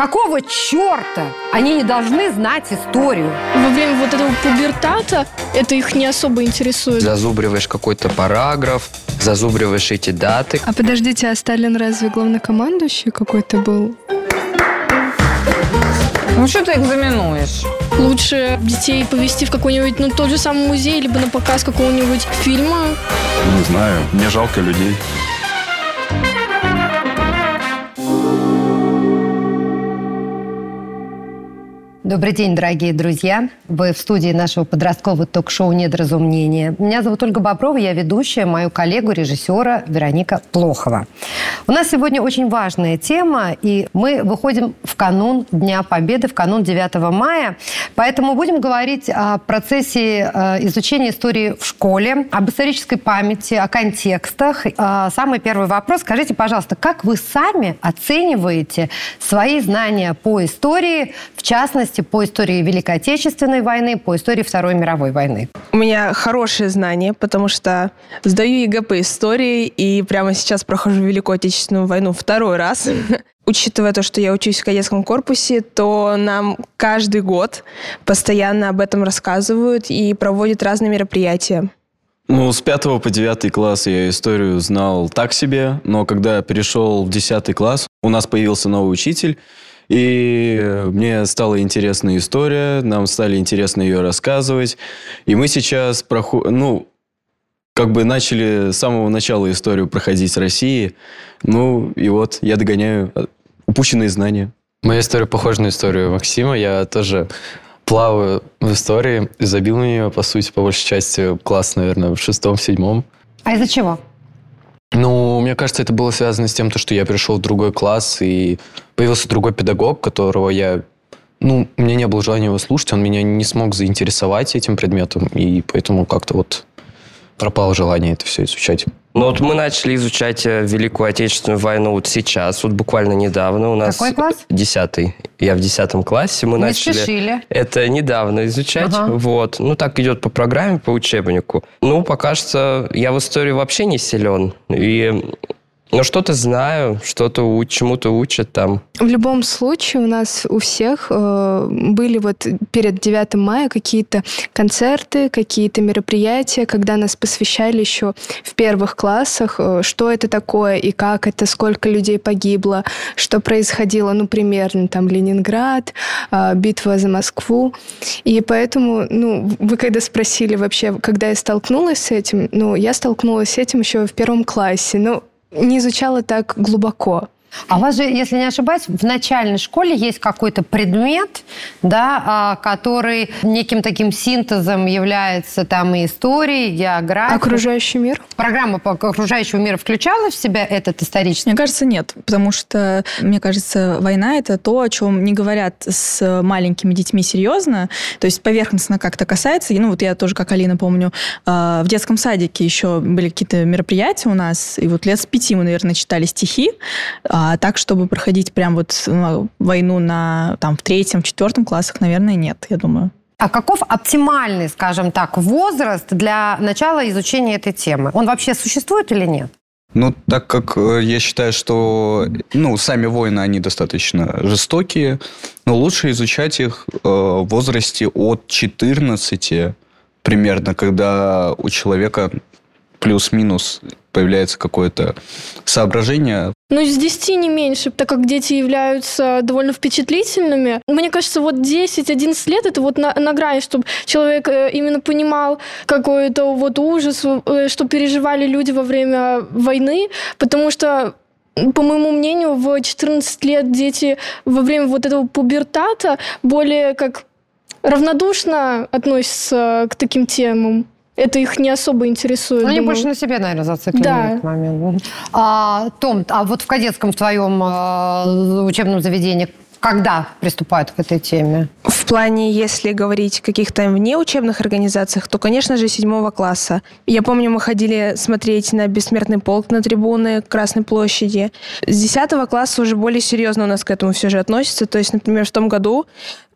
Какого черта они не должны знать историю? Во время вот этого пубертата это их не особо интересует. Зазубриваешь какой-то параграф, зазубриваешь эти даты. А подождите, а Сталин разве главнокомандующий какой-то был? Ну что ты экзаменуешь? Лучше детей повести в какой-нибудь, ну, тот же самый музей, либо на показ какого-нибудь фильма. Не знаю, мне жалко людей. Добрый день, дорогие друзья. Вы в студии нашего подросткового ток-шоу «Недоразумение». Меня зовут Ольга Боброва, я ведущая, мою коллегу, режиссера Вероника Плохова. У нас сегодня очень важная тема, и мы выходим в канун Дня Победы, в канун 9 мая. Поэтому будем говорить о процессе э, изучения истории в школе, об исторической памяти, о контекстах. Э, самый первый вопрос. Скажите, пожалуйста, как вы сами оцениваете свои знания по истории, в частности, части по истории Великой Отечественной войны, по истории Второй мировой войны? У меня хорошие знания, потому что сдаю ЕГЭ по истории, и прямо сейчас прохожу Великую Отечественную войну второй раз. Учитывая то, что я учусь в кадетском корпусе, то нам каждый год постоянно об этом рассказывают и проводят разные мероприятия. Ну, с пятого по девятый класс я историю знал так себе, но когда перешел в десятый класс, у нас появился новый учитель, и мне стала интересна история, нам стали интересно ее рассказывать. И мы сейчас проходим, ну, как бы начали с самого начала историю проходить России. Ну, и вот я догоняю упущенные знания. Моя история похожа на историю Максима. Я тоже плаваю в истории, забил на нее, по сути, по большей части, класс, наверное, в шестом-седьмом. А из-за чего? Ну, мне кажется, это было связано с тем, что я пришел в другой класс, и появился другой педагог, которого я... Ну, у меня не было желания его слушать, он меня не смог заинтересовать этим предметом, и поэтому как-то вот пропало желание это все изучать. Ну вот мы начали изучать э, Великую Отечественную войну вот сейчас, вот буквально недавно у нас... Какой класс? Десятый. Я в десятом классе. Мы Не начали спешили. это недавно изучать. Ага. Вот. Ну так идет по программе, по учебнику. Ну, пока что я в истории вообще не силен. И ну, что-то знаю, что-то чему-то учат там. В любом случае у нас у всех э, были вот перед 9 мая какие-то концерты, какие-то мероприятия, когда нас посвящали еще в первых классах, э, что это такое и как это, сколько людей погибло, что происходило, ну, примерно там Ленинград, э, битва за Москву. И поэтому, ну, вы когда спросили вообще, когда я столкнулась с этим, ну, я столкнулась с этим еще в первом классе. Ну, не изучала так глубоко. А у вас же, если не ошибаюсь, в начальной школе есть какой-то предмет, да, а, который неким таким синтезом является там и историей, и географией. Окружающий мир? Программа по окружающего мира включала в себя этот исторический? Мне кажется, нет, потому что, мне кажется, война – это то, о чем не говорят с маленькими детьми серьезно, то есть поверхностно как-то касается. И, Ну, вот я тоже, как Алина, помню, э, в детском садике еще были какие-то мероприятия у нас, и вот лет с пяти мы, наверное, читали стихи, а так, чтобы проходить прям вот ну, войну на, там, в третьем, в четвертом классах, наверное, нет, я думаю. А каков оптимальный, скажем так, возраст для начала изучения этой темы? Он вообще существует или нет? Ну, так как э, я считаю, что ну, сами войны, они достаточно жестокие, но лучше изучать их э, в возрасте от 14 примерно, когда у человека плюс-минус появляется какое-то соображение. Ну, с 10 не меньше, так как дети являются довольно впечатлительными. Мне кажется, вот 10-11 лет это вот на, на грани, чтобы человек э, именно понимал какой-то вот ужас, э, что переживали люди во время войны, потому что по моему мнению, в 14 лет дети во время вот этого пубертата более как равнодушно относятся к таким темам. Это их не особо интересует. Ну, они думаю. больше на себе, наверное, зациклены Да. в этот момент. А, Том, а вот в кадетском в твоем э, учебном заведении когда приступают к этой теме? В плане, если говорить о каких-то внеучебных организациях, то, конечно же, седьмого класса. Я помню, мы ходили смотреть на «Бессмертный полк» на трибуны Красной площади. С десятого класса уже более серьезно у нас к этому все же относятся. То есть, например, в том году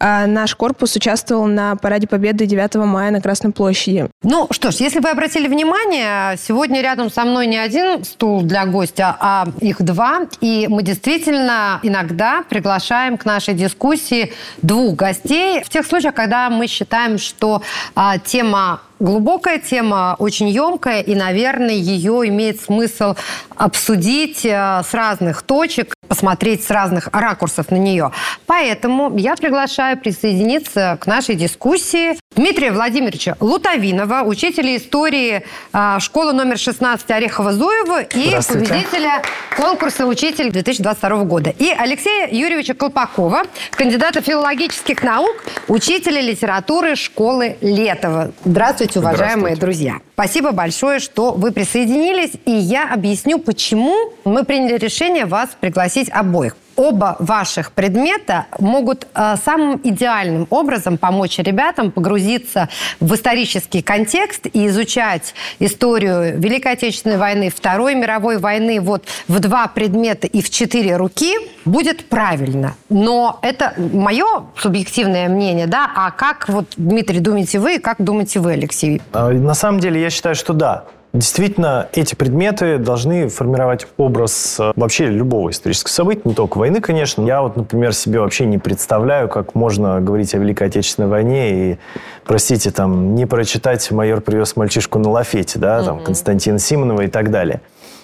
а, наш корпус участвовал на Параде Победы 9 мая на Красной площади. Ну что ж, если вы обратили внимание, сегодня рядом со мной не один стул для гостя, а их два. И мы действительно иногда приглашаем к нашей дискуссии двух гостей. В тех случаях, когда мы считаем, что а, тема глубокая тема, очень емкая, и, наверное, ее имеет смысл обсудить э, с разных точек, посмотреть с разных ракурсов на нее. Поэтому я приглашаю присоединиться к нашей дискуссии Дмитрия Владимировича Лутовинова, учителя истории э, школы номер 16 Орехова-Зуева и победителя конкурса «Учитель» 2022 года. И Алексея Юрьевича Колпакова, кандидата филологических наук, учителя литературы школы Летова. Здравствуйте, уважаемые друзья. Спасибо большое, что вы присоединились, и я объясню, почему мы приняли решение вас пригласить обоих. Оба ваших предмета могут э, самым идеальным образом помочь ребятам погрузиться в исторический контекст и изучать историю Великой Отечественной войны, Второй мировой войны вот в два предмета и в четыре руки будет правильно. Но это мое субъективное мнение, да? А как вот, Дмитрий, думаете вы, как думаете вы, Алексей? А, На самом деле я считаю, что да. Действительно, эти предметы должны формировать образ э, вообще любого исторического события, не только войны, конечно. Я вот, например, себе вообще не представляю, как можно говорить о Великой Отечественной войне и, простите, там, не прочитать «Майор привез мальчишку на лафете», да, там, Константина Симонова и так далее.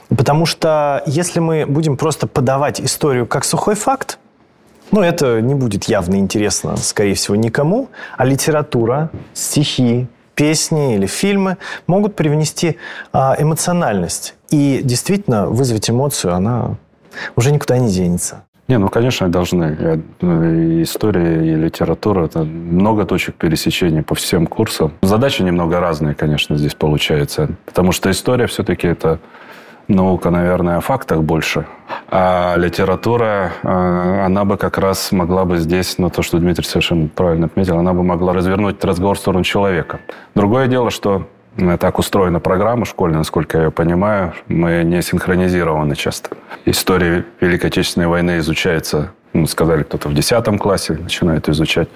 Потому что если мы будем просто подавать историю как сухой факт, ну, это не будет явно интересно, скорее всего, никому. А литература, стихи, песни или фильмы могут привнести а, эмоциональность. И действительно вызвать эмоцию, она уже никуда не денется. Не, ну, конечно, должны. Я- И история, и литература – это много точек пересечения по всем курсам. Задачи немного разные, конечно, здесь получается. Потому что история все-таки это наука, наверное, о фактах больше. А литература, э, она бы как раз могла бы здесь, ну, то, что Дмитрий совершенно правильно отметил, она бы могла развернуть разговор в сторону человека. Другое дело, что э, так устроена программа школьная, насколько я ее понимаю, мы не синхронизированы часто. История Великой Отечественной войны изучается, ну, сказали, кто-то в 10 классе начинает изучать.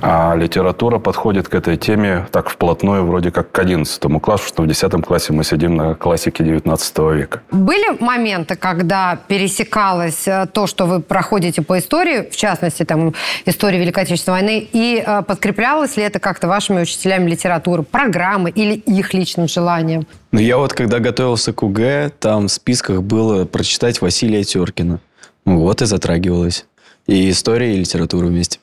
А литература подходит к этой теме так вплотную, вроде как к 11 классу, что в 10 классе мы сидим на классике 19 века. Были моменты, когда пересекалось э, то, что вы проходите по истории, в частности, там, история Великой Отечественной войны, и э, подкреплялось ли это как-то вашими учителями литературы, программы или их личным желанием? Ну, я вот, когда готовился к УГ, там в списках было прочитать Василия Теркина. Вот и затрагивалось. И история, и литература вместе.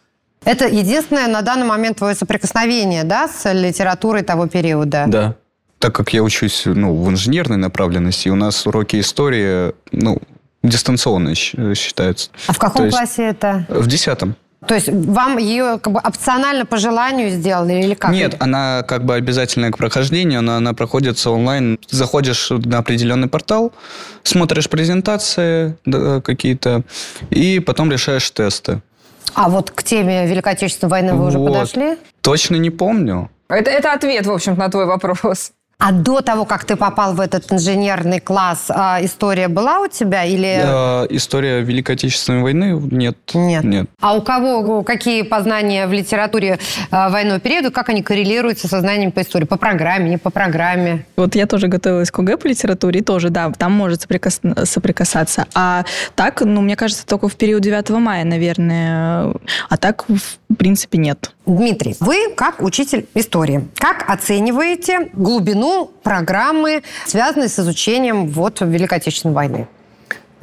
Это единственное на данный момент твое соприкосновение, да, с литературой того периода? Да. Так как я учусь ну, в инженерной направленности, у нас уроки истории ну, дистанционно щ- считаются. А в каком То есть классе это? В десятом. То есть вам ее как бы опционально по желанию сделали или как? Нет, она как бы обязательная к прохождению, но она проходится онлайн. Заходишь на определенный портал, смотришь презентации да, какие-то, и потом решаешь тесты. А вот к теме Великой Отечественной войны вы уже Вот. подошли? Точно не помню. Это, это ответ, в общем, на твой вопрос. А до того, как ты попал в этот инженерный класс, а, история была у тебя или... Э, История Великой Отечественной войны нет. Нет. Нет. А у кого какие познания в литературе э, военного периода, как они коррелируются со знаниями по истории? По программе, не по программе? Вот я тоже готовилась к ОГЭ по литературе, и тоже, да, там может соприкос- соприкасаться. А так, ну, мне кажется, только в период 9 мая, наверное. А так, в принципе, нет. Дмитрий, вы как учитель истории, как оцениваете глубину программы, связанной с изучением вот Великой Отечественной войны?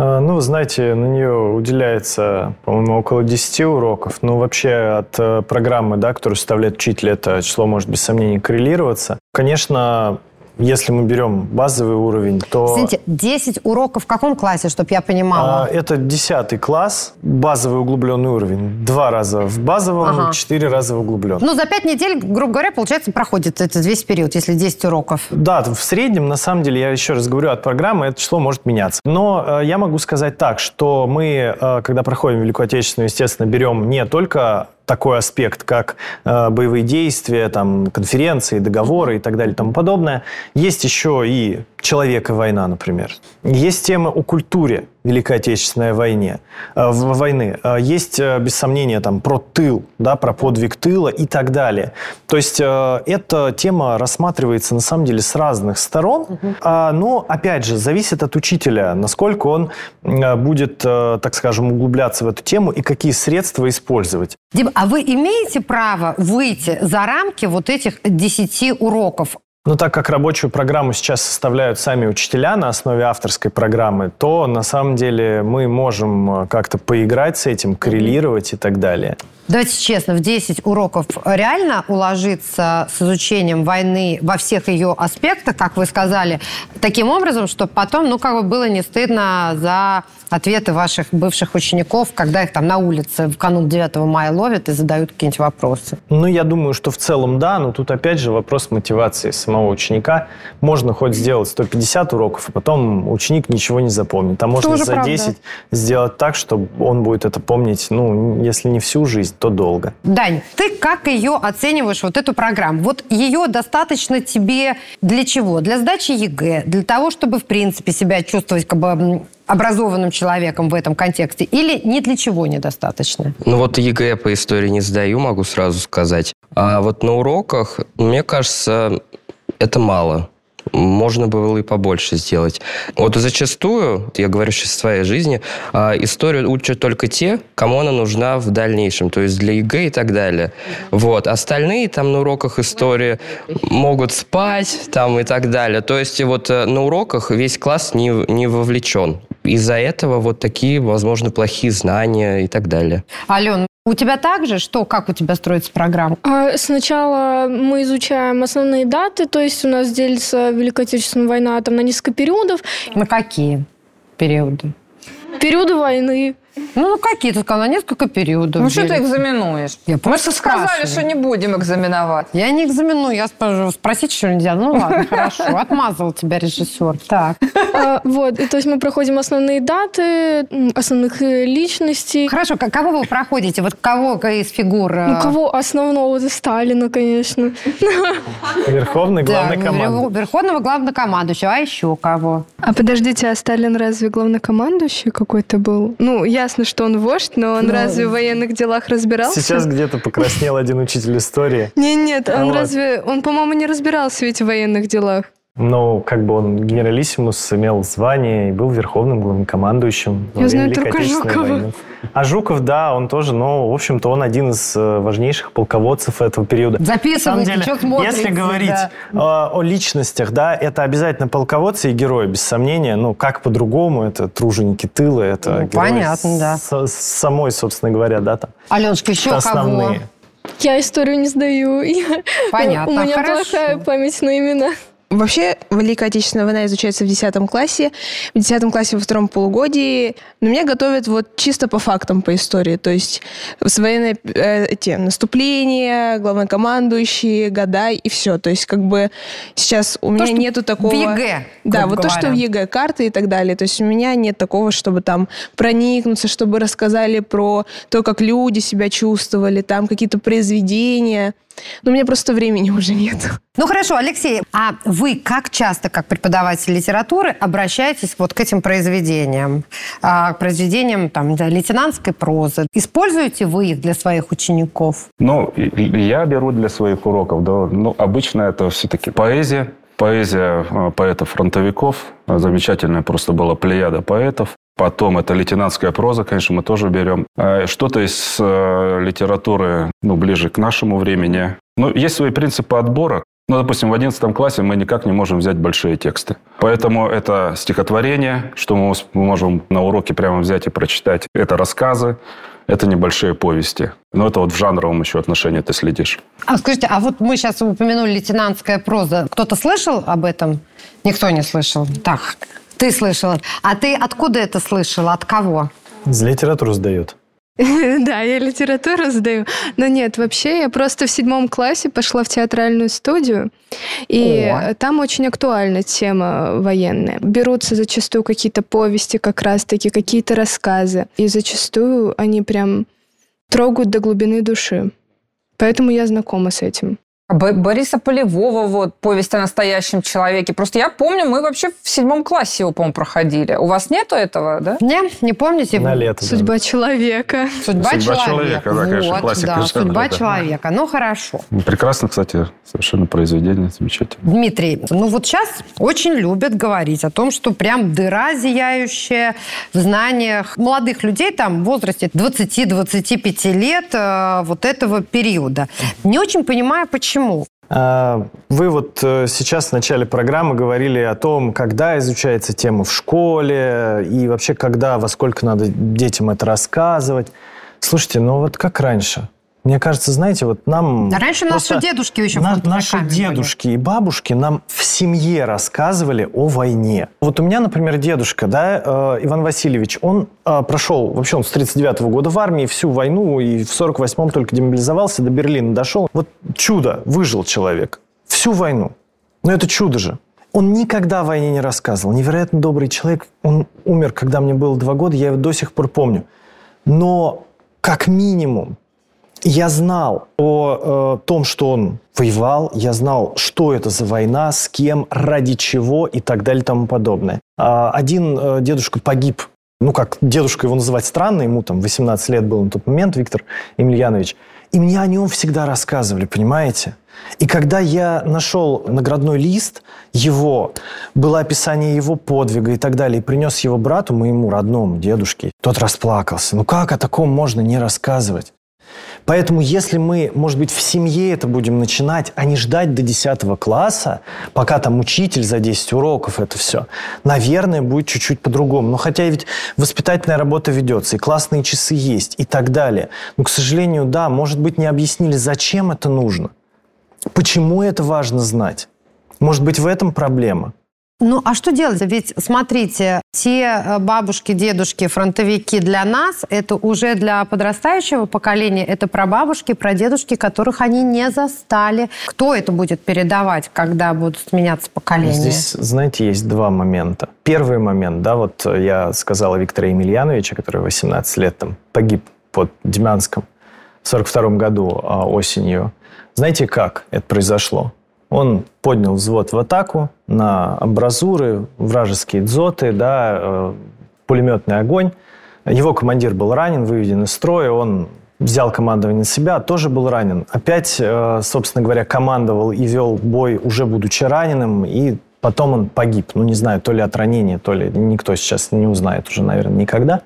А, Ну, вы знаете, на нее уделяется, по-моему, около 10 уроков. Ну, вообще от э, программы, да, которую составляет учитель, это число может без сомнений коррелироваться. Конечно, если мы берем базовый уровень, то... Извините, 10 уроков в каком классе, чтобы я понимала? а, это 10 класс, базовый углубленный уровень. Два раза в базовом, Ага. четыре раза в углубленном. Ну, за 5 недель, грубо говоря, получается, проходит этот весь период, если 10 уроков. Да, в среднем, на самом деле, я еще раз говорю, от программы это число может меняться. Но э, я могу сказать так, что мы, э, когда проходим Великую Отечественную, естественно, берем не только такой аспект, как э, боевые действия, там, конференции, договоры и так далее и тому подобное. Есть еще и человек и война, например. Есть темы о культуре Великой Отечественной войне, э, войны. Э, есть, э, без сомнения, там, про тыл, да, про подвиг тыла и так далее. То есть э, эта тема рассматривается, на самом деле, с разных сторон. Угу. А, но, опять же, зависит от учителя, насколько он э, будет, э, так скажем, углубляться в эту тему и какие средства использовать. Дим, а вы имеете право выйти за рамки вот этих 10 уроков? Ну, так как рабочую программу сейчас составляют сами учителя на основе авторской программы, то на самом деле мы можем э, как-то поиграть с этим, коррелировать и так далее. Давайте честно, в 10 уроков реально уложиться с изучением войны во всех ее аспектах, как вы сказали, таким образом, чтобы потом, ну, как бы было не стыдно за ответы ваших бывших учеников, когда их там на улице в канун 9 мая ловят и задают какие-нибудь вопросы? Ну, я думаю, что в целом да, но тут опять же вопрос мотивации самого ученика. Можно хоть сделать 150 уроков, а потом ученик ничего не запомнит. А можно за правда. 10 сделать так, чтобы он будет это помнить, ну, если не всю жизнь, то долго. Дань, ты как ее оцениваешь, вот эту программу? Вот ее достаточно тебе для чего? Для сдачи ЕГЭ? Для того, чтобы, в принципе, себя чувствовать как бы образованным человеком в этом контексте? Или ни для чего недостаточно? Ну вот ЕГЭ по истории не сдаю, могу сразу сказать. А вот на уроках, мне кажется, это мало можно было и побольше сделать. Вот зачастую, я говорю сейчас о своей жизни, а, историю учат только те, кому она нужна в дальнейшем, то есть для ЕГЭ и так далее. Вот. Остальные там на уроках истории могут спать там и так далее. То есть вот э, на уроках весь класс не, не вовлечен. Из-за этого вот такие, возможно, плохие знания и так далее. Ален, у тебя также? Что, как у тебя строится программа? А, сначала мы изучаем основные даты, то есть у нас делится Великая Отечественная война там на несколько периодов. На какие периоды? Периоды войны. Ну, ну какие? Тут на несколько периодов. Ну, что ты экзаменуешь? Я просто Мы сказали, что не будем экзаменовать. Я не экзаменую, я спрашиваю, спросить что нельзя. Ну, ладно, хорошо. Отмазал тебя режиссер. Так. А, вот, то есть мы проходим основные даты, основных э, личностей. Хорошо, кого вы проходите? Вот кого из фигур? Э? Ну, кого основного? Это Сталина, конечно. Верховный главный командующий. Верховного главнокомандующего. А еще кого? А подождите, а Сталин разве главнокомандующий какой-то был? Ну, я ясно, что он вождь, но он ну, разве в военных делах разбирался? Сейчас где-то покраснел один учитель истории. Нет, нет, он разве... Он, по-моему, не разбирался ведь в военных делах. Ну, как бы он генералиссимус, имел звание и был верховным главнокомандующим. Я знаю только Жукова. Войны. А Жуков, да, он тоже, ну, в общем-то, он один из э, важнейших полководцев этого периода. Записывайте, деле, что смотрите. Если говорить да. о, о личностях, да, это обязательно полководцы и герои, без сомнения. Ну, как по-другому, это труженики тыла, это ну, герои понятно, да. с, с самой, собственно говоря, да, там. Аленушка, еще основные. кого? Я историю не сдаю. Понятно, У меня хорошо. плохая память на имена. Вообще, Великая Отечественная война изучается в 10 классе. В 10 классе во втором полугодии. Но меня готовят вот чисто по фактам по истории. То есть военные э, эти наступления, главнокомандующие, года и все. То есть как бы сейчас у то, меня нету такого... В ЕГЭ, Да, вот говоря. то, что в ЕГЭ, карты и так далее. То есть у меня нет такого, чтобы там проникнуться, чтобы рассказали про то, как люди себя чувствовали, там какие-то произведения. Но у меня просто времени уже нет. Ну хорошо, Алексей, а вы как часто, как преподаватель литературы, обращаетесь вот к этим произведениям, а, к произведениям там, лейтенантской прозы? Используете вы их для своих учеников? Ну, я беру для своих уроков, да, ну, обычно это все-таки поэзия, поэзия а, поэтов-фронтовиков, замечательная просто была плеяда поэтов. Потом это лейтенантская проза, конечно, мы тоже берем. А что-то из э, литературы, ну, ближе к нашему времени. Ну, есть свои принципы отбора. Ну, допустим, в 11 классе мы никак не можем взять большие тексты. Поэтому это стихотворение, что мы можем на уроке прямо взять и прочитать. Это рассказы, это небольшие повести. Но это вот в жанровом еще отношении ты следишь. А скажите, а вот мы сейчас упомянули лейтенантская проза. Кто-то слышал об этом? Никто не слышал. Так, ты слышала. А ты откуда это слышала? От кого? За литературу сдает. Да, я литературу сдаю. Но нет, вообще я просто в седьмом классе пошла в театральную студию, и О. там очень актуальна тема военная. Берутся зачастую какие-то повести как раз-таки, какие-то рассказы, и зачастую они прям трогают до глубины души. Поэтому я знакома с этим. Бориса Полевого, вот, повесть о настоящем человеке. Просто я помню, мы вообще в седьмом классе его, по-моему, проходили. У вас нету этого, да? Не, не помните? На лето. Судьба человека. Судьба, Судьба человека. человека, да, конечно, вот, классика да, судьба да. человека. Ну, хорошо. Прекрасно, кстати, совершенно произведение, замечательно. Дмитрий, ну вот сейчас очень любят говорить о том, что прям дыра зияющая в знаниях молодых людей там в возрасте 20-25 лет э, вот этого периода. Не очень понимаю, почему. А, Вы вот э, сейчас в начале программы говорили о том, когда изучается тема в школе и вообще когда, во сколько надо детям это рассказывать. Слушайте, ну вот как раньше? Мне кажется, знаете, вот нам... Раньше просто наши дедушки еще на- Наши были. дедушки и бабушки нам в семье рассказывали о войне. Вот у меня, например, дедушка, да, э, Иван Васильевич, он э, прошел, вообще он с 39 года в армии, всю войну, и в 48-м только демобилизовался, до Берлина дошел. Вот чудо, выжил человек. Всю войну. Но это чудо же. Он никогда о войне не рассказывал. Невероятно добрый человек. Он умер, когда мне было два года, я его до сих пор помню. Но как минимум я знал о э, том, что он воевал, я знал, что это за война, с кем, ради чего и так далее и тому подобное. А, один э, дедушка погиб, ну как дедушка его называть странно, ему там 18 лет был на тот момент, Виктор Емельянович. И мне о нем всегда рассказывали, понимаете? И когда я нашел наградной лист его, было описание его подвига и так далее, и принес его брату, моему родному дедушке, тот расплакался. Ну как о таком можно не рассказывать? Поэтому если мы, может быть, в семье это будем начинать, а не ждать до 10 класса, пока там учитель за 10 уроков это все, наверное, будет чуть-чуть по-другому. Но хотя ведь воспитательная работа ведется, и классные часы есть, и так далее. Но, к сожалению, да, может быть, не объяснили, зачем это нужно. Почему это важно знать? Может быть, в этом проблема? Ну, а что делать? Ведь, смотрите, те э, бабушки, дедушки, фронтовики для нас, это уже для подрастающего поколения, это прабабушки, прадедушки, которых они не застали. Кто это будет передавать, когда будут сменяться поколения? Здесь, знаете, есть два момента. Первый момент, да, вот я сказал о Викторе Емельяновиче, который 18 лет там погиб под Демянском в 42 году а, осенью. Знаете, как это произошло? Он поднял взвод в атаку на абразуры, вражеские дзоты, да, э, пулеметный огонь. Его командир был ранен, выведен из строя, он взял командование на себя, тоже был ранен. Опять, э, собственно говоря, командовал и вел бой, уже будучи раненым, и потом он погиб. Ну, не знаю, то ли от ранения, то ли никто сейчас не узнает уже, наверное, никогда.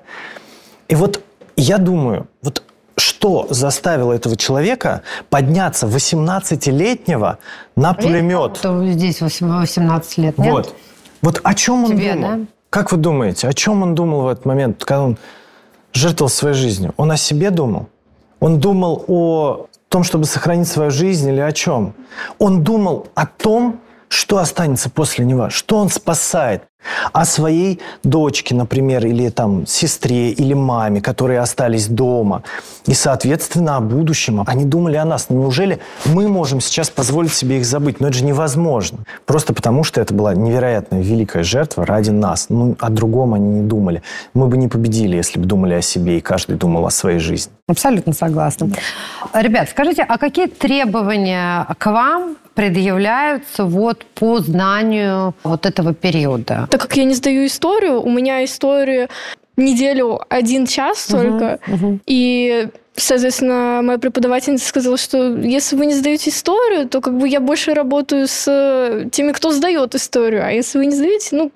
И вот я думаю, вот что заставило этого человека подняться 18-летнего на пулемет? Что здесь 18 лет, нет? Вот. Вот о чем он Тебе, думал? да? Как вы думаете, о чем он думал в этот момент, когда он жертвовал своей жизнью? Он о себе думал? Он думал о том, чтобы сохранить свою жизнь или о чем? Он думал о том, что останется после него, что он спасает. О своей дочке, например, или там сестре, или маме, которые остались дома. И, соответственно, о будущем. Они думали о нас. Но неужели мы можем сейчас позволить себе их забыть? Но это же невозможно. Просто потому, что это была невероятная великая жертва ради нас. Ну, о другом они не думали. Мы бы не победили, если бы думали о себе, и каждый думал о своей жизни. Абсолютно согласна. Ребят, скажите, а какие требования к вам предъявляются вот по знанию вот этого периода? Так как я не сдаю историю, у меня история неделю один час только. И, соответственно, моя преподавательница сказала, что если вы не сдаете историю, то как бы я больше работаю с теми, кто сдает историю. А если вы не сдаете, ну,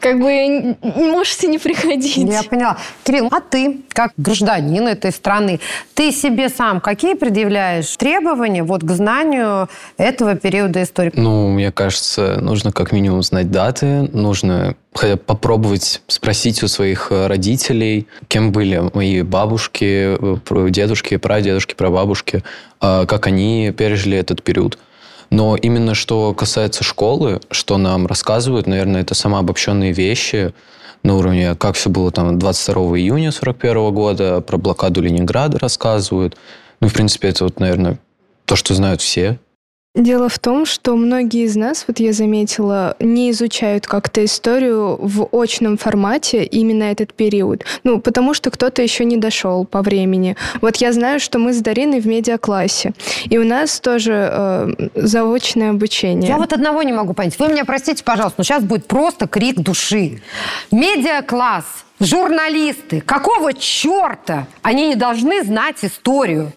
как бы можете не приходить. Я поняла. Кирилл, а ты, как гражданин этой страны, ты себе сам какие предъявляешь требования вот к знанию этого периода истории? Ну, мне кажется, нужно как минимум знать даты, нужно хотя бы попробовать спросить у своих э, родителей, кем были мои бабушки, э, про- дедушки, прадедушки, прабабушки, э, как они пережили этот период. Но именно что касается школы, что нам рассказывают, наверное, это самообобщенные вещи на уровне, как все было там 22 июня 41 года, про блокаду Ленинграда рассказывают. Ну, в принципе, это вот, наверное, то, что знают все. Дело в том, что многие из нас, вот я заметила, не изучают как-то историю в очном формате именно этот период. Ну, потому что кто-то еще не дошел по времени. Вот я знаю, что мы с Дариной в медиаклассе, и у нас тоже э, заочное обучение. Я вот одного не могу понять. Вы меня простите, пожалуйста, но сейчас будет просто крик души. Медиакласс, журналисты, какого черта они не должны знать историю?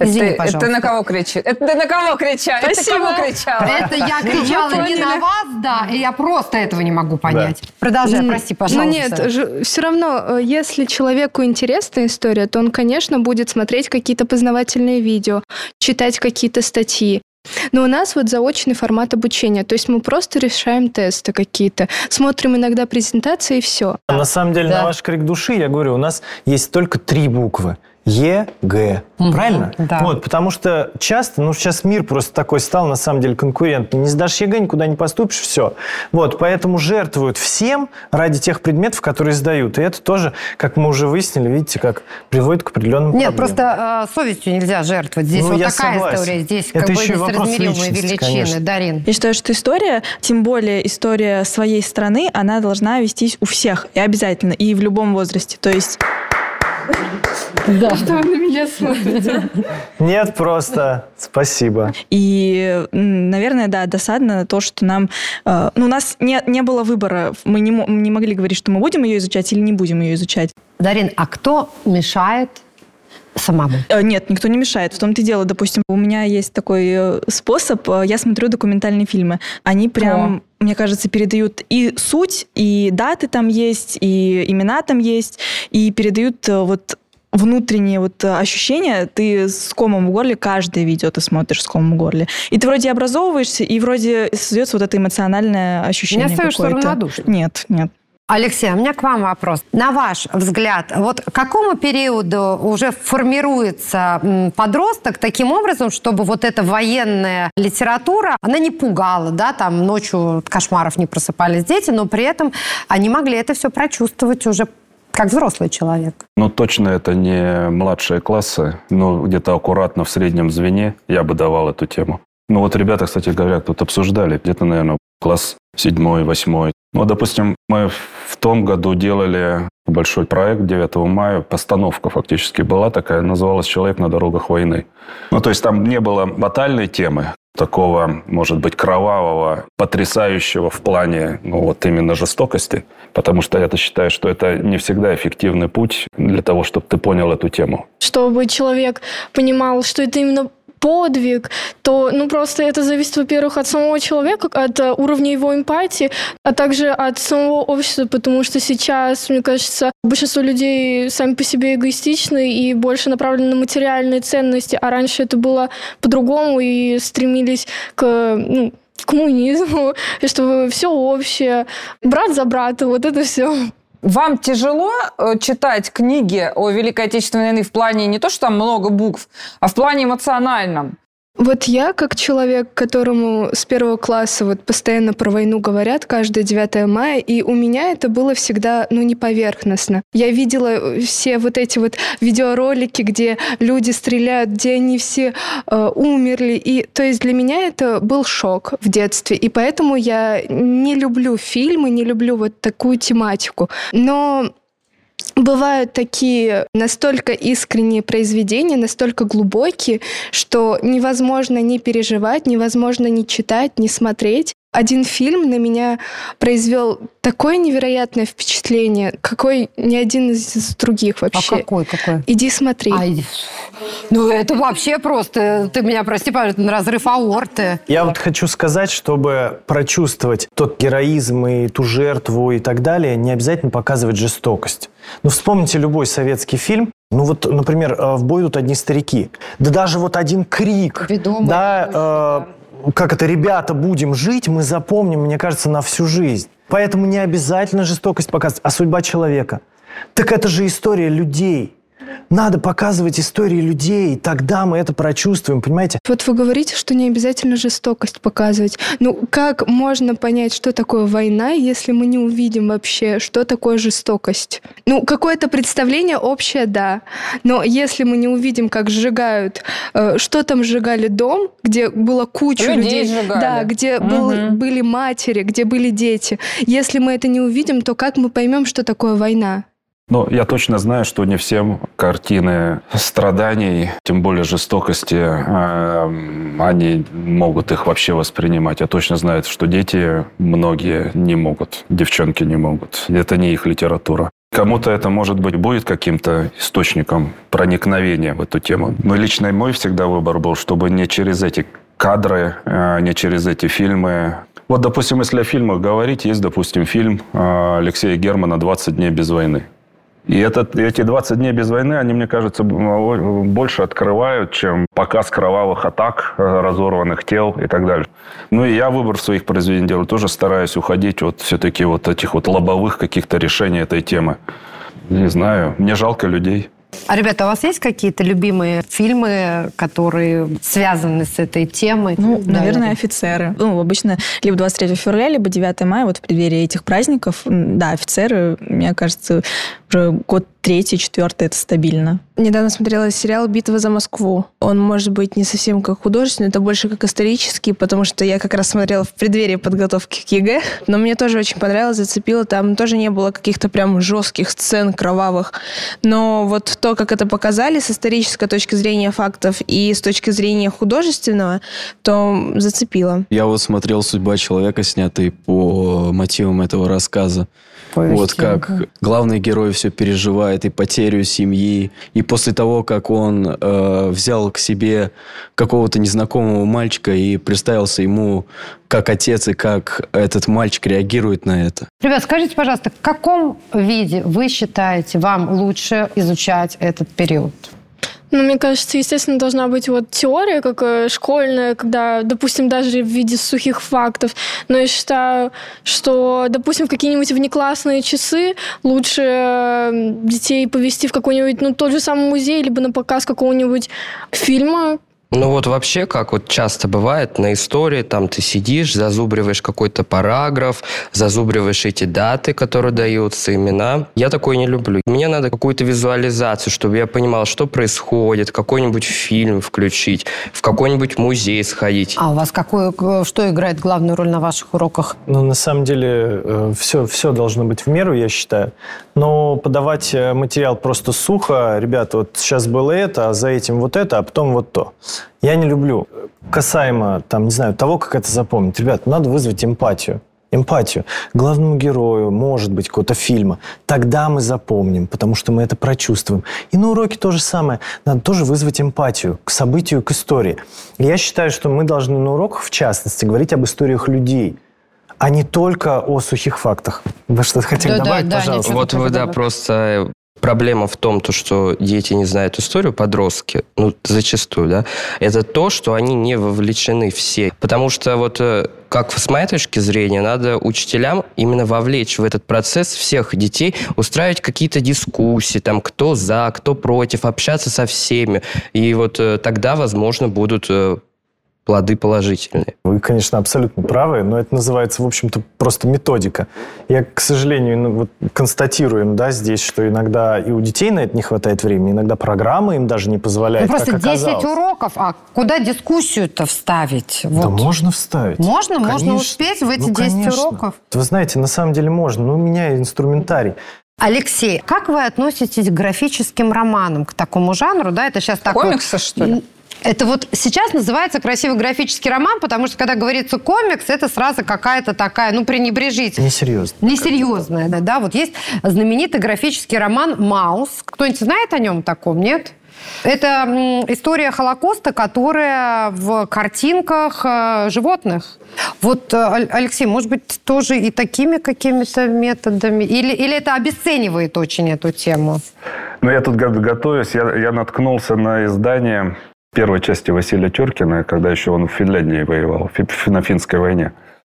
Извини, это, пожалуйста. это на кого кричит? Это ты на кого кричал? Это Спасибо. кого кричала? Это я кричала не на вас, да, и я просто этого не могу понять. Продолжай, М, прости, пожалуйста. Ну нет, все равно, э, если человеку интересна история, то он, конечно, будет смотреть какие-то познавательные видео, читать какие-то статьи. Но у нас вот заочный формат обучения, то есть мы просто решаем тесты какие-то, смотрим иногда презентации и все. На самом деле, Да. на ваш крик души, я говорю, у нас есть только три буквы. Е, Г. Правильно? да. Вот, потому что часто, ну, сейчас мир просто такой стал, на самом деле, конкурентный. Не сдашь ЕГЭ, никуда не поступишь, все. Вот, поэтому жертвуют всем ради тех предметов, которые сдают. И это тоже, как мы уже выяснили, видите, как приводит к определенным Нет, проблемам. просто э, совестью нельзя жертвовать. Здесь Ну, вот я такая согласен. история. Здесь Это как бы еще и вопрос несоразмеримые личности, величины. конечно. Дарин. Я считаю, что история, тем более история своей страны, она должна вестись у всех. И обязательно. И в любом возрасте. То есть... Что вы на меня смотрите? Нет, просто спасибо. И, наверное, да, досадно то, что нам... э, ну, у нас не, не было выбора. Мы не, не могли говорить, что мы будем ее изучать или не будем ее изучать. Дарин, а кто мешает самому? Э, Нет, никто не мешает. В том-то и дело, допустим, у меня есть такой э, способ. Я смотрю документальные фильмы. Они прям, мне кажется, передают и суть, и даты там есть, и имена там есть, и передают вот внутренние вот э, ощущения, ты с комом в горле, каждое видео ты смотришь с комом в горле. И ты вроде образовываешься, и вроде создается вот это эмоциональное ощущение остаешься какое-то. равнодушным. Нет, нет. Алексей, у меня к вам вопрос. На ваш взгляд, вот к какому периоду уже формируется подросток таким образом, чтобы вот эта военная литература, она не пугала, да, там ночью кошмаров не просыпались дети, но при этом они могли это все прочувствовать уже как взрослый человек. Ну, точно это не младшие классы, но где-то аккуратно в среднем звене я бы давал эту тему. Ну, вот ребята, кстати говоря, тут обсуждали, где-то, наверное, класс седьмой, восьмой. Ну, допустим, мы в том году делали большой проект 9 мая, постановка фактически была такая, называлась «Человек на дорогах войны». Ну, то есть там не было батальной темы, такого, может быть, кровавого, потрясающего в плане, ну, вот именно жестокости, потому что я-то считаю, что это не всегда эффективный путь для того, чтобы ты понял эту тему. чтобы человек понимал, что это именно подвиг, то ну просто это зависит, во-первых, от самого человека, от э, уровня его эмпатии, а также от самого общества, потому что сейчас, мне кажется, большинство людей сами по себе эгоистичны и больше направлены на материальные ценности, а раньше это было по-другому и стремились к ну, коммунизму, и чтобы все общее, брат за брата, вот это все. Вам тяжело э, читать книги о Великой Отечественной войне в плане не то, что там много букв, а в плане эмоциональном? Вот я, как человек, которому с первого класса вот постоянно про войну говорят, каждое 9 мая, и у меня это было всегда, ну, не поверхностно. Я видела все вот эти вот видеоролики, где люди стреляют, где они все э, умерли, и то есть для меня это был шок в детстве, и поэтому я не люблю фильмы, не люблю вот такую тематику. Но Бывают такие настолько искренние произведения, настолько глубокие, что невозможно не переживать, невозможно не читать, не смотреть. Один фильм на меня произвел такое невероятное впечатление, какой ни один из других вообще. А какой, какой? Иди смотри. А, иди- ну, это вообще просто, ты меня прости, пожалуйста, на разрыв аорты. Я вот хочу сказать, чтобы прочувствовать тот героизм и ту жертву и так далее, не обязательно показывать жестокость. Ну, вспомните любой советский фильм. Ну вот, например, в бой идут одни старики. Да даже вот один крик. Ведомый. Да, э, как это, ребята, будем жить, мы запомним, мне кажется, на всю жизнь. Поэтому не обязательно жестокость показывать, а судьба человека. Так это же история людей. Надо показывать истории людей, тогда мы это прочувствуем, понимаете? Вот вы говорите, что не обязательно жестокость показывать. Ну, как можно понять, что такое война, если мы не увидим вообще, что такое жестокость? Ну, какое-то представление общее, да. Но если мы не увидим, как сжигают, э, что там сжигали дом, где было куча Людей людей, сжигали. да, где был- Мгм. были матери, где были дети. Если мы это не увидим, то как мы поймем, что такое война? Но я точно знаю, что не всем картины страданий, тем более жестокости, э, они могут их вообще воспринимать. Я точно знаю, что дети многие не могут, девчонки не могут. Это не их литература. Кому-то это, может быть, будет каким-то источником проникновения в эту тему. Но лично мой всегда выбор был, чтобы не через эти кадры, э, не через эти фильмы. Вот, допустим, если о фильмах говорить, есть, допустим, фильм э, Алексея Германа «20 дней без войны». И этот, эти 20 дней без войны, они, мне кажется, больше открывают, чем показ кровавых атак, э, разорванных тел и так далее. Ну и я выбор своих произведениях делаю, тоже стараюсь уходить от все-таки вот этих вот лобовых каких-то решений этой темы. Не знаю, мне жалко людей. А, ребята, у вас есть какие-то любимые фильмы, которые связаны с этой темой? Ну, Да, наверное, офицеры. Ну, обычно либо 23 февраля, либо 9 мая, вот в преддверии этих праздников. Да, офицеры, мне кажется, уже год третий, четвертый, это стабильно. Недавно смотрела сериал «Битва за Москву». Он может быть не совсем как художественный, это больше как исторический, потому что я как раз смотрела в преддверии подготовки к ЕГЭ. Но мне тоже очень понравилось, зацепило. Там тоже не было каких-то прям жестких сцен кровавых. Но вот то, как это показали с исторической точки зрения фактов и с точки зрения художественного, то зацепило. Я вот смотрел «Судьба человека», снятый по мотивам этого рассказа. Повести, Вот как ага. главный герой все переживает, и потерю семьи. И после того, как он э, взял к себе какого-то незнакомого мальчика и представился ему как отец, и как этот мальчик реагирует на это. Ребят, скажите, пожалуйста, в каком виде вы считаете вам лучше изучать этот период? Ну, мне кажется, естественно, должна быть вот теория, как э, школьная, когда, допустим, даже в виде сухих фактов. Но я считаю, что, допустим, в какие-нибудь внеклассные часы лучше э, детей повести в какой-нибудь, ну, тот же самый музей, либо на показ какого-нибудь фильма, Ну вот вообще, как вот часто бывает на истории, там ты сидишь, зазубриваешь какой-то параграф, зазубриваешь эти даты, которые даются, имена. Я такое не люблю. Мне надо какую-то визуализацию, чтобы я понимал, что происходит, какой-нибудь фильм включить, в какой-нибудь музей сходить. А у вас какое, что играет главную роль на ваших уроках? Ну, на самом деле, все, все должно быть в меру, я считаю. Но подавать э, материал просто сухо, ребята, вот сейчас было это, а за этим вот это, а потом вот то. Я не люблю. Касаемо, там, не знаю, того, как это запомнить. Ребят, надо вызвать эмпатию. Эмпатию главному герою, может быть, какого-то фильма. Тогда мы запомним, потому что мы это прочувствуем. И на уроке то же самое. Надо тоже вызвать эмпатию к событию, к истории. И я считаю, что мы должны на уроках, в частности, говорить об историях людей, а не только о сухих фактах. Вы что-то хотели Да-да, добавить, да, пожалуйста? ничего. Вот вы, да, просто проблема в том, то, что дети не знают историю, подростки, ну, зачастую, да, это то, что они не вовлечены все. Потому что вот э, как с моей точки зрения, надо учителям именно вовлечь в этот процесс всех детей, устраивать какие-то дискуссии, там, кто за, кто против, общаться со всеми. И вот э, тогда, возможно, будут э, плоды положительные. Вы, конечно, абсолютно правы, но это называется, в общем-то, просто методика. Я, к сожалению, ну, вот констатируем, да, здесь, что иногда и у детей на это не хватает времени, иногда программа им даже не позволяет, Ну, просто как 10 оказалось. уроков, а куда дискуссию-то вставить? Да Вот. можно вставить. Можно? Можно Конечно. успеть в эти Ну, 10 конечно. уроков? Вы знаете, на самом деле можно. Ну, у меня инструментарий. Алексей, как вы относитесь к графическим романам, к такому жанру? Да, это сейчас такой... Комиксы, что ли? Это вот сейчас называется красивый графический роман, потому что когда говорится комикс, это сразу какая-то такая, ну, пренебрежительная. Несерьезно. Несерьезная, да, да. Вот есть знаменитый графический роман «Маус». Кто-нибудь знает о нем таком, нет? Это история Холокоста, которая в картинках э, животных. Вот, э, Алексей, может быть, тоже и такими какими-то методами? Или, или это обесценивает очень эту тему? Ну, я тут го- готовюсь, я, я наткнулся на издание первой части Василия Чуркина, когда еще он в Финляндии воевал, на финской войне.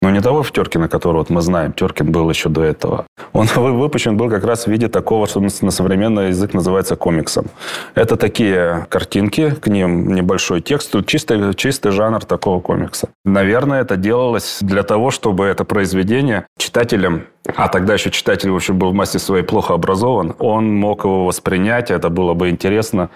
Но не того Теркина, которого вот мы знаем. Теркин был еще до этого. Он выпущен был как раз в виде такого, что на современный язык называется комиксом. Это такие картинки, к ним небольшой текст, чистый, чистый жанр такого комикса. Наверное, это делалось для того, чтобы это произведение читателям а тогда еще читатель вообще был в массе своей плохо образован, он мог его воспринять, это было бы интересно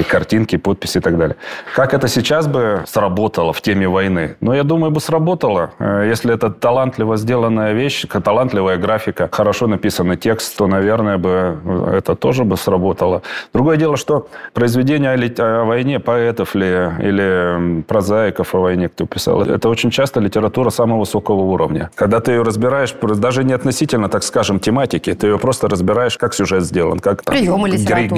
картинки, подписи и так далее. Как это сейчас бы сработало в теме войны? Ну, я думаю, бы сработало. Э, если это талантливо сделанная вещь, талантливая графика, хорошо написанный текст, то, наверное, бы э, это тоже бы сработало. Другое дело, что произведения о войне, поэтов ли, или прозаиков о войне, кто писал, это очень часто литература самого высокого уровня. Когда ты ее разбираешь, даже не относительно, так скажем, тематики, ты ее просто разбираешь, как сюжет сделан, как там, Приемы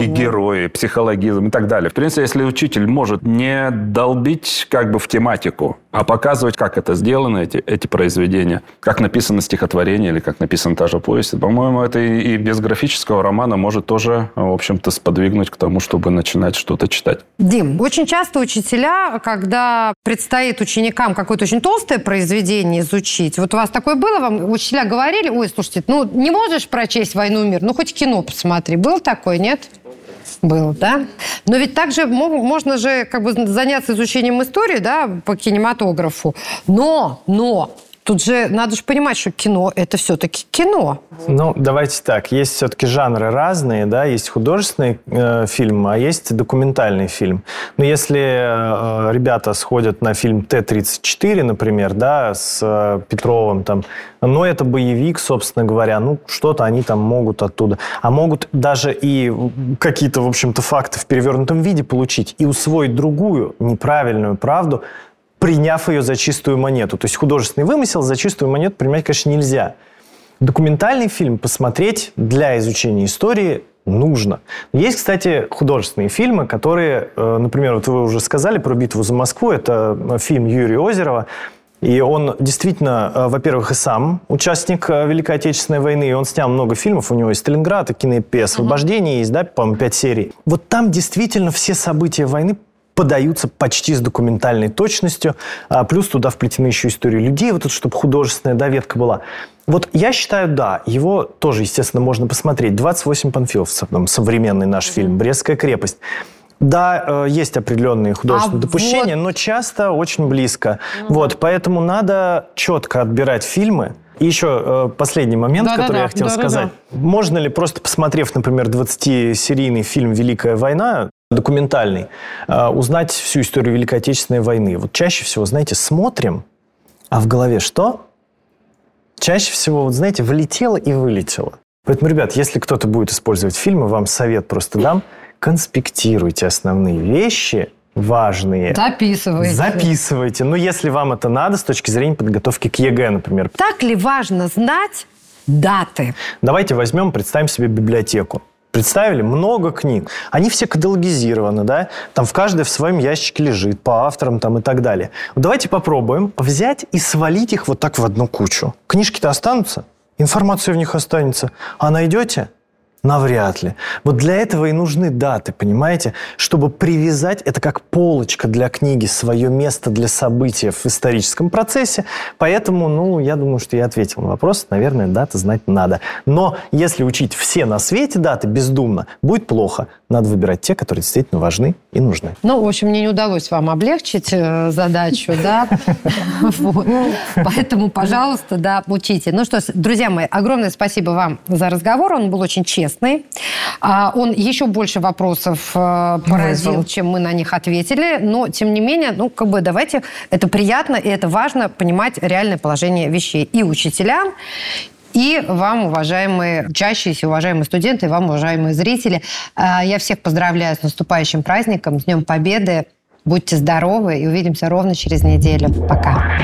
герои, психологизм и так так далее. В принципе, если учитель может не долбить как бы в тематику, а показывать, как это сделано, эти, эти произведения, как написано стихотворение или как написана та же повесть, по-моему, это и, и без графического романа может тоже, в общем-то, сподвигнуть к тому, чтобы начинать что-то читать. Дим, очень часто учителя, когда предстоит ученикам какое-то очень толстое произведение изучить, вот у вас такое было, вам учителя говорили, ой, слушайте, ну не можешь прочесть «Войну и мир», ну хоть кино посмотри. Был такое, нет? Был, да? Но ведь также можно же как бы заняться изучением истории, да, по кинематографу. Но, но Тут же надо же понимать, что кино – это все-таки кино. Ну, давайте так. Есть все-таки жанры разные, да. Есть художественный э, фильм, а есть документальный фильм. Но если э, ребята сходят на фильм Т-34, например, да, с э, Петровым там, ну, это боевик, собственно говоря, ну, что-то они там могут оттуда. А могут даже и какие-то, в общем-то, факты в перевернутом виде получить и усвоить другую неправильную правду – приняв ее за чистую монету. То есть художественный вымысел за чистую монету принимать, конечно, нельзя. Документальный фильм посмотреть для изучения истории нужно. Есть, кстати, художественные фильмы, которые, э, например, вот вы уже сказали про битву за Москву, это э, фильм Юрия Озерова, и он действительно, э, во-первых, и сам участник Великой Отечественной войны, и он снял много фильмов, у него есть «Сталинград», и «Киноэпопея освобождения», uh-huh. есть, да, по-моему, пять серий. Вот там действительно все события войны подаются почти с документальной точностью, а плюс туда вплетены еще истории людей, вот это, чтобы художественная доветка была. Вот я считаю, да, его тоже, естественно, можно посмотреть. 28 панфиловцев, там, современный наш фильм «Брестская крепость». Да, э, есть определенные художественные а допущения, вот... но часто очень близко. Ну, вот, поэтому надо четко отбирать фильмы, и еще э, последний момент, да, который да, я хотел да, сказать. Да, да. Можно ли просто посмотрев, например, 20-серийный фильм «Великая война», документальный, э, узнать всю историю Великой Отечественной войны. Вот чаще всего, знаете, смотрим, а в голове что? Чаще всего, вот знаете, влетело и вылетело. Поэтому, ребят, если кто-то будет использовать фильмы, вам совет просто дам, конспектируйте основные вещи, важные. Записывайте. Записывайте. Ну, если вам это надо с точки зрения подготовки к ЕГЭ, например. Так ли важно знать даты? Давайте возьмем, представим себе библиотеку представили много книг. Они все каталогизированы, да, там в каждой в своем ящике лежит, по авторам там и так далее. Давайте попробуем взять и свалить их вот так в одну кучу. Книжки-то останутся, информация в них останется. А найдете? Навряд ли. Вот для этого и нужны даты, понимаете? Чтобы привязать, это как полочка для книги, свое место для события в историческом процессе. Поэтому, ну, я думаю, что я ответил на вопрос. Наверное, даты знать надо. Но если учить все на свете даты бездумно, будет плохо. Надо выбирать те, которые действительно важны и нужны. Ну, в общем, мне не удалось вам облегчить э, задачу, да? Поэтому, пожалуйста, да, учите. Ну что, друзья мои, огромное спасибо вам за разговор. Он был очень честный. А, он еще больше вопросов э, породил, чем мы на них ответили. Но, тем не менее, ну, как бы давайте, это приятно и это важно понимать реальное положение вещей и учителям, и вам, уважаемые учащиеся, уважаемые студенты, вам, уважаемые зрители. А, я всех поздравляю с наступающим праздником, с Днем Победы. Будьте здоровы и увидимся ровно через неделю. Пока.